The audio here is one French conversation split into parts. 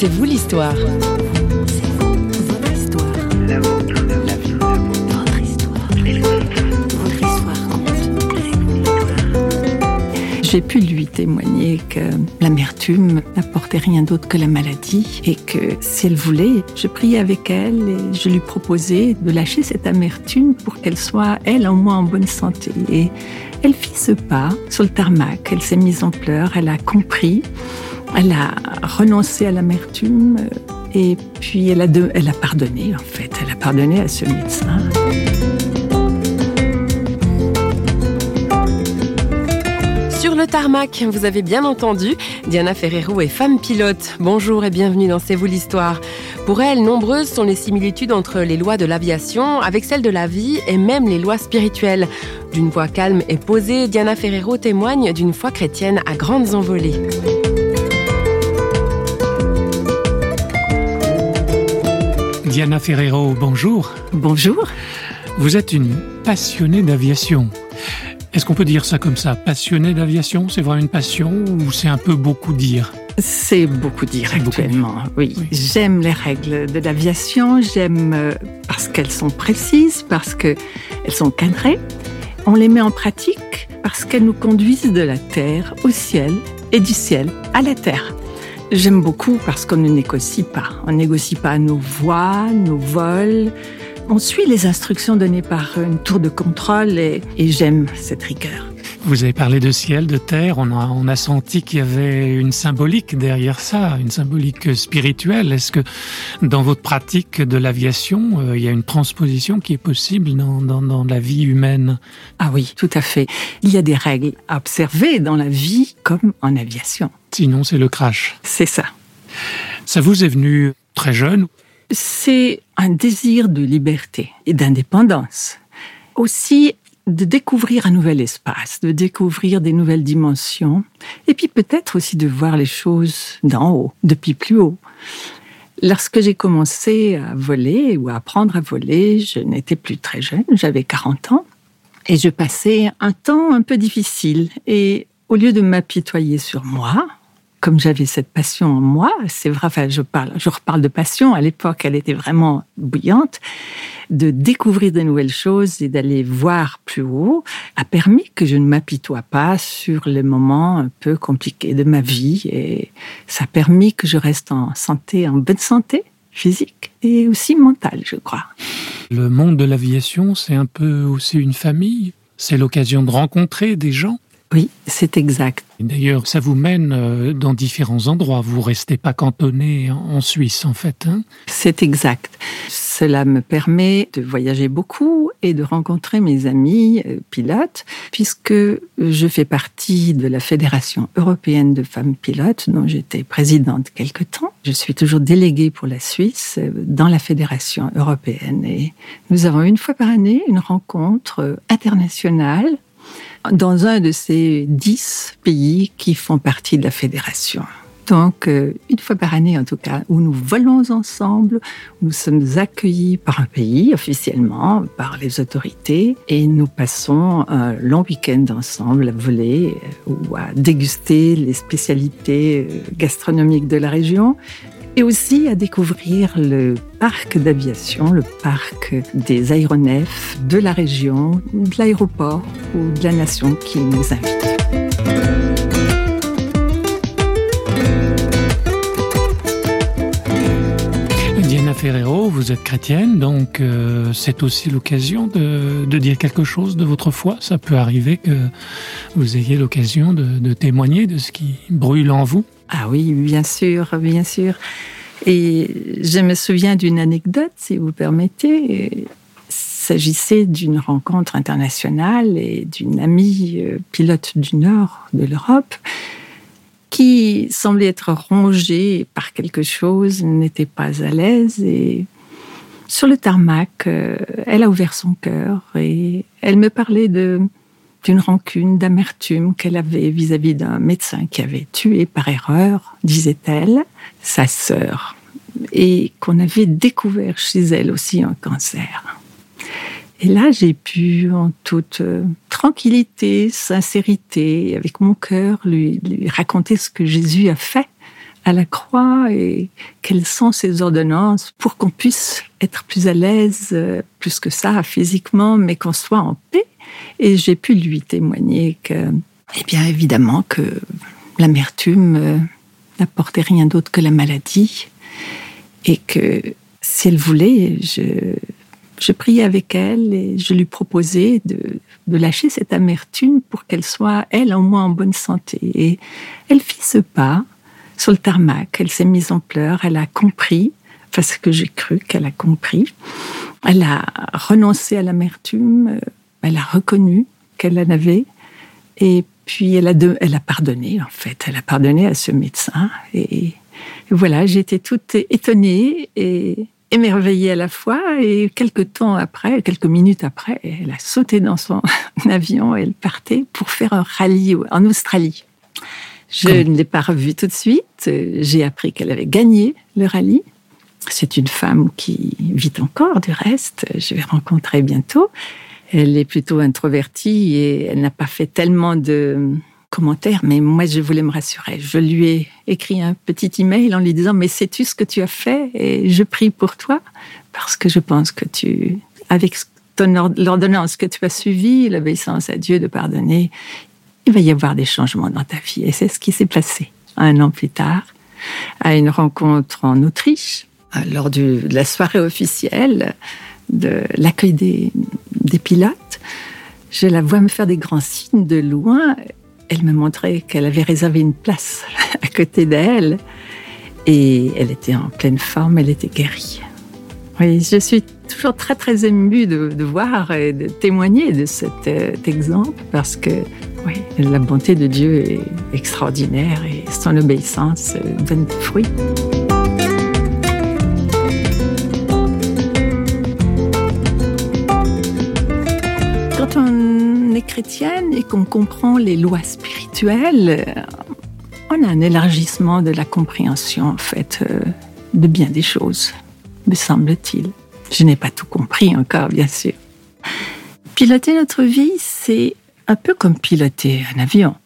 C'est vous l'histoire. J'ai pu lui témoigner que l'amertume n'apportait rien d'autre que la maladie et que si elle voulait, je priais avec elle et je lui proposais de lâcher cette amertume pour qu'elle soit, elle, au moins en bonne santé. Et elle fit ce pas sur le tarmac, elle s'est mise en pleurs, elle a compris, elle a renoncé à l'amertume et puis elle a, elle a pardonné en fait, elle a pardonné à ce médecin. le tarmac, vous avez bien entendu, Diana Ferrero est femme pilote. Bonjour et bienvenue dans C'est vous l'histoire. Pour elle, nombreuses sont les similitudes entre les lois de l'aviation avec celles de la vie et même les lois spirituelles. D'une voix calme et posée, Diana Ferrero témoigne d'une foi chrétienne à grandes envolées. Diana Ferrero, bonjour. Bonjour. Vous êtes une passionnée d'aviation. Est-ce qu'on peut dire ça comme ça Passionné d'aviation, c'est vraiment une passion ou c'est un peu beaucoup dire? C'est beaucoup dire actuellement, Oui. J'aime les règles de l'aviation, j'aime euh, parce qu'elles sont précises, parce qu'elles sont cadrées. On les met en pratique parce qu'elles nous conduisent de la terre au ciel et du ciel à la terre. J'aime beaucoup parce qu'on ne négocie pas. On négocie pas nos voies, nos vols, on suit les instructions données par une tour de contrôle et, j'aime cette rigueur. Vous avez parlé de ciel, de terre, on a, on a senti qu'il y avait une symbolique derrière ça, une symbolique spirituelle. Est-ce que dans votre pratique de l'aviation, euh, il y a une transposition qui est possible dans, dans, la vie humaine? Ah oui, tout à fait. Il y a des règles à observer dans la vie comme en aviation. Sinon, c'est le crash. C'est ça. Ça vous est venu très jeune? C'est un désir de liberté et d'indépendance. Aussi de découvrir un nouvel espace, de découvrir des nouvelles dimensions, et puis peut-être aussi de voir les choses d'en haut, depuis plus haut. Lorsque j'ai commencé à voler ou à apprendre à voler, je n'étais plus très jeune, j'avais 40 ans, et je passais un temps un peu difficile. Et au lieu de m'apitoyer sur moi, comme j'avais cette passion en moi, c'est vrai, enfin, je parle, je reparle de passion. À l'époque, elle était vraiment bouillante. De découvrir de nouvelles choses et d'aller voir plus haut a permis que je ne m'apitoie pas sur les moments un peu compliqués de ma vie et ça a permis que je reste en santé, en bonne santé physique et aussi mentale, je crois. Le monde de l'aviation, c'est un peu aussi une famille. C'est l'occasion de rencontrer des gens oui, c'est exact. D'ailleurs, ça vous mène euh, dans différents endroits. Vous restez pas cantonné en Suisse, en fait. Hein? C'est exact. Cela me permet de voyager beaucoup et de rencontrer mes amis euh, pilotes, puisque je fais partie de la Fédération européenne de femmes pilotes, dont j'étais présidente quelque temps. Je suis toujours déléguée pour la Suisse euh, dans la Fédération européenne. Et nous avons une fois par année une rencontre internationale dans un de ces dix pays qui font partie de la fédération. Donc, euh, une fois par année en tout cas, où nous volons ensemble, nous sommes accueillis par un pays officiellement, par les autorités, et nous passons un long week-end ensemble à voler euh, ou à déguster les spécialités euh, gastronomiques de la région, et aussi à découvrir le parc d'aviation, le parc des aéronefs de la région, de l'aéroport ou de la nation qui nous invite. Diana Ferrero, vous êtes chrétienne, donc euh, c'est aussi l'occasion de, dire quelque chose de votre foi. Ça peut arriver que vous ayez l'occasion de témoigner de ce qui brûle en vous. Ah oui, bien sûr, bien sûr. Et je me souviens d'une anecdote, si vous permettez. Il s'agissait d'une rencontre internationale et d'une amie euh, pilote du Nord de l'Europe qui semblait être rongée par quelque chose, n'était pas à l'aise et sur le tarmac, euh, elle a ouvert son cœur et elle me parlait de d'une rancune, d'amertume qu'elle avait vis-à-vis d'un médecin qui avait tué par erreur, disait-elle, sa sœur, et qu'on avait découvert chez elle aussi un cancer. Et là, j'ai pu, en toute euh, tranquillité, sincérité, avec mon cœur, lui, lui raconter ce que Jésus a fait à la croix et quelles sont ces ordonnances pour qu'on puisse être plus à l'aise, euh, plus que ça, physiquement, mais qu'on soit en paix. Et j'ai pu lui témoigner que, eh bien, évidemment, que l'amertume euh, n'apportait rien d'autre que la maladie et que si elle voulait, je, je priais avec elle et je lui proposais de, de lâcher cette amertume pour qu'elle soit, elle, au moins en bonne santé. Et elle fit ce pas sur le tarmac. Elle s'est mise en pleurs. Elle a compris, parce que j'ai cru qu'elle a compris. Elle a renoncé à l'amertume. Elle a reconnu qu'elle en avait. Et puis elle a, elle a pardonné, en fait. Elle a pardonné à ce médecin. Et, voilà, j'étais toute étonnée et émerveillée à la fois. Et quelques temps après, quelques minutes après, elle a sauté dans son avion et elle partait pour faire un rallye en Australie. Je ne l'ai pas revue tout de suite. J'ai appris qu'elle avait gagné le rallye. C'est une femme qui vit encore, du reste. Je vais rencontrer bientôt. Elle est plutôt introvertie et elle n'a pas fait tellement de commentaires, mais moi, je voulais me rassurer. Je lui ai écrit un petit email en lui disant, mais sais-tu ce que tu as fait? Et je prie pour toi parce que je pense que tu, avec l'ordonnance que tu as suivie, l'obéissance à Dieu de pardonner, il va y avoir des changements dans ta vie. Et c'est ce qui s'est passé un an plus tard, à une rencontre en Autriche, lors de la soirée officielle de l'accueil des, des pilotes. Je la vois me faire des grands signes de loin. Elle me montrait qu'elle avait réservé une place à côté d'elle. Et elle était en pleine forme, elle était guérie. Oui, je suis toujours très très émue de, voir et de témoigner de cet euh, exemple parce que oui, la bonté de Dieu est extraordinaire et son obéissance donne des fruits. Quand on est chrétienne et qu'on comprend les lois spirituelles, on a un élargissement de la compréhension, en fait, euh, de bien des choses, me semble-t-il. Je n'ai pas tout compris encore, bien sûr. Piloter notre vie, c'est un peu comme piloter un avion.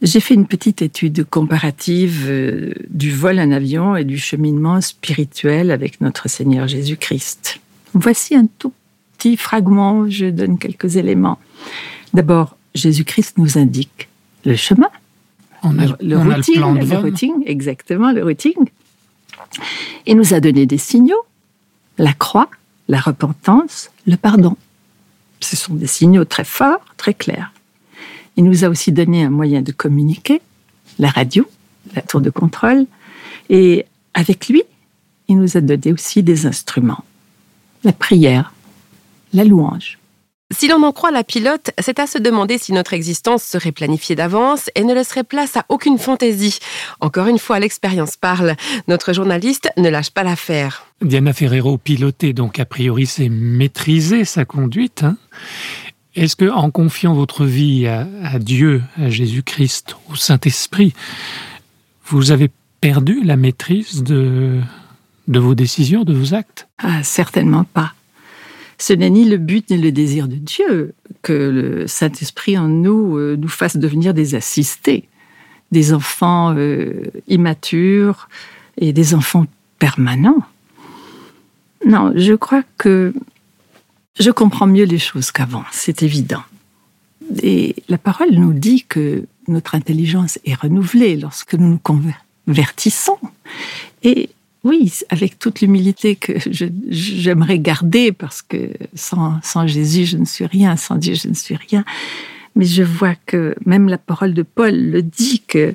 J'ai fait une petite étude comparative euh, du vol en avion et du cheminement spirituel avec notre Seigneur Jésus-Christ. Voici un tout petit fragment, je donne quelques éléments. D'abord, Jésus-Christ nous indique le chemin, on a, le, routing, le, routing, exactement, le routing. Il nous a donné des signaux, la croix, la repentance, le pardon. Ce sont des signaux très forts, très clairs. Il nous a aussi donné un moyen de communiquer, la radio, la tour de contrôle, et avec lui, il nous a donné aussi des instruments, la prière, la louange. Si l'on en croit la pilote, c'est à se demander si notre existence serait planifiée d'avance et ne laisserait place à aucune fantaisie. Encore une fois, l'expérience parle. Notre journaliste ne lâche pas l'affaire. Diana Ferrero pilotait donc a priori c'est maîtriser sa conduite. Hein. Est-ce que en confiant votre vie à, à Dieu, à Jésus-Christ, au Saint-Esprit, vous avez perdu la maîtrise de, de vos décisions, de vos actes? Ah, Certainement pas. Ce n'est ni le but ni le désir de Dieu que le Saint-Esprit en nous euh, nous fasse devenir des assistés, des enfants euh, immatures et des enfants permanents. Non, je crois que je comprends mieux les choses qu'avant, c'est évident. Et la parole nous dit que notre intelligence est renouvelée lorsque nous nous convertissons. Et oui, avec toute l'humilité que j'aimerais garder, parce que sans, sans Jésus, je ne suis rien, sans Dieu, je ne suis rien. Mais je vois que même la parole de Paul le dit que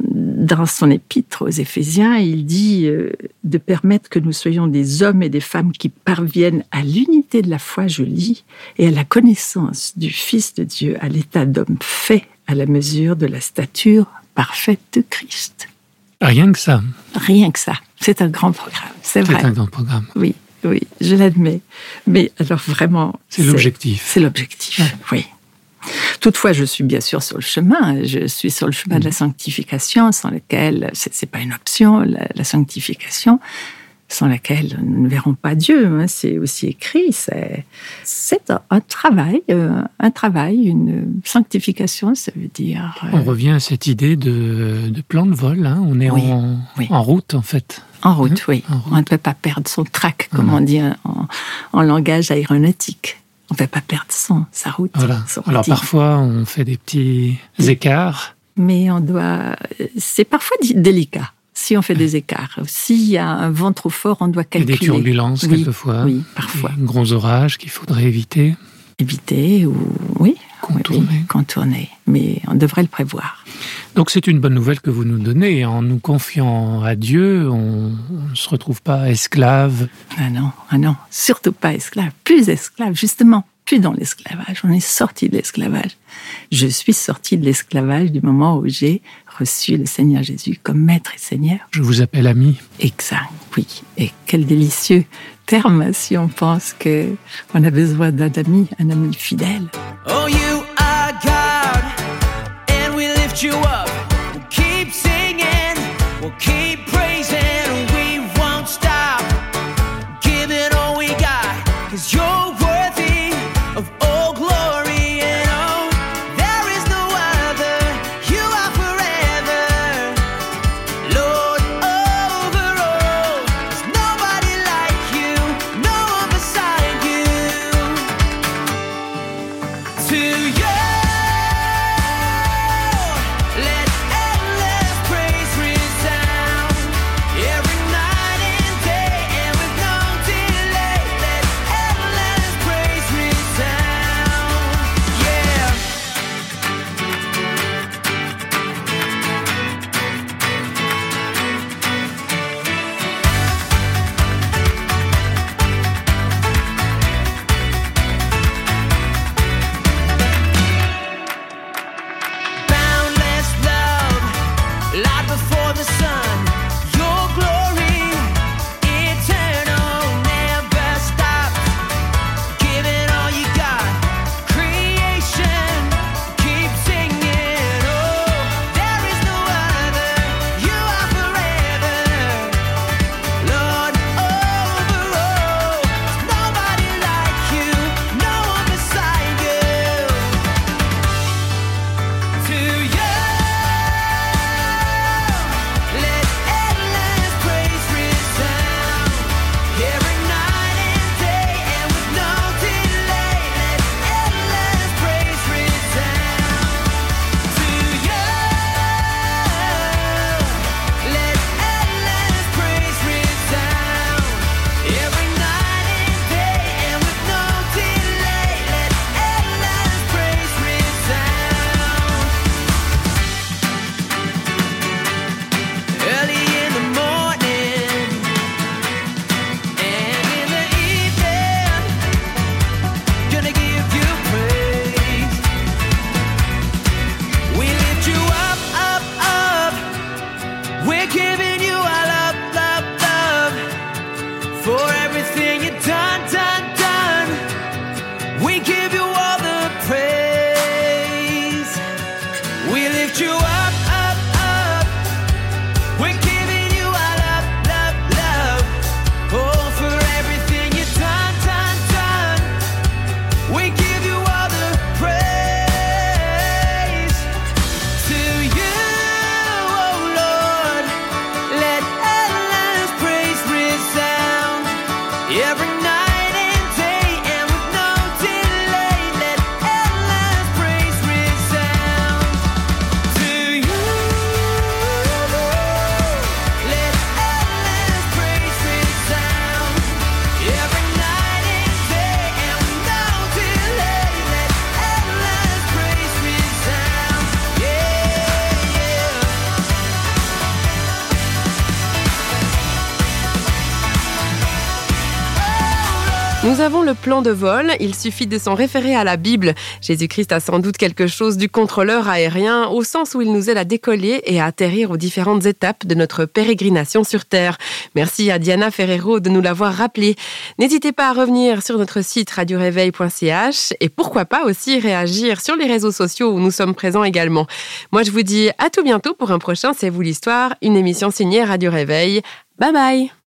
dans son épître aux Éphésiens, il dit euh, de permettre que nous soyons des hommes et des femmes qui parviennent à l'unité de la foi, je lis, et à la connaissance du Fils de Dieu, à l'état d'homme fait à la mesure de la stature parfaite de Christ. Rien que ça. Rien que ça. C'est un grand programme, c'est vrai. C'est un grand programme. Oui, oui, je l'admets. Mais alors vraiment. C'est l'objectif. C'est l'objectif, oui. Toutefois, je suis bien sûr sur le chemin. Je suis sur le chemin de la mm. sanctification, sans lequel c'est pas une option. La, la sanctification, sans laquelle nous ne verrons pas Dieu. Hein. C'est aussi écrit. C'est un travail, euh, un travail, une sanctification, ça veut dire. Euh, On revient à cette idée de, plan de vol. Hein. On est en, en route, en fait. En route, hein? oui. On ne peut pas perdre son track, comme on dit en, langage aéronautique. On ne peut pas perdre son, sa route. Alors parfois, on fait des petits écarts. Mais on doit. C'est parfois délicat si on fait des écarts. S'il y a un vent trop fort, on doit calculer. Et des turbulences, quelquefois. Oui, parfois. Des gros orages qu'il faudrait éviter. Éviter ou, oui, contourner. contourner. Mais on devrait le prévoir. Donc c'est une bonne nouvelle que vous nous donnez. En nous confiant à Dieu, on ne se retrouve pas esclave. Ah non, ah non, surtout pas esclave. Plus esclave, justement plus dans l'esclavage. On est sorti de l'esclavage. Je suis sorti de l'esclavage du moment où j'ai reçu le Seigneur Jésus comme maître et Seigneur. Je vous appelle ami. Exact, oui. Et quel délicieux terme si on pense que on a besoin d'un ami, un ami fidèle. Oh, you avons le plan de vol, il suffit de s'en référer à la Bible. Jésus-Christ a sans doute quelque chose du contrôleur aérien au sens où il nous aide à décoller et à atterrir aux différentes étapes de notre pérégrination sur Terre. Merci à Diana Ferrero de nous l'avoir rappelé. N'hésitez pas à revenir sur notre site radioréveil.ch et pourquoi pas aussi réagir sur les réseaux sociaux où nous sommes présents également. Moi je vous dis à tout bientôt pour un prochain C'est vous l'histoire, une émission signée Radio Réveil. Bye bye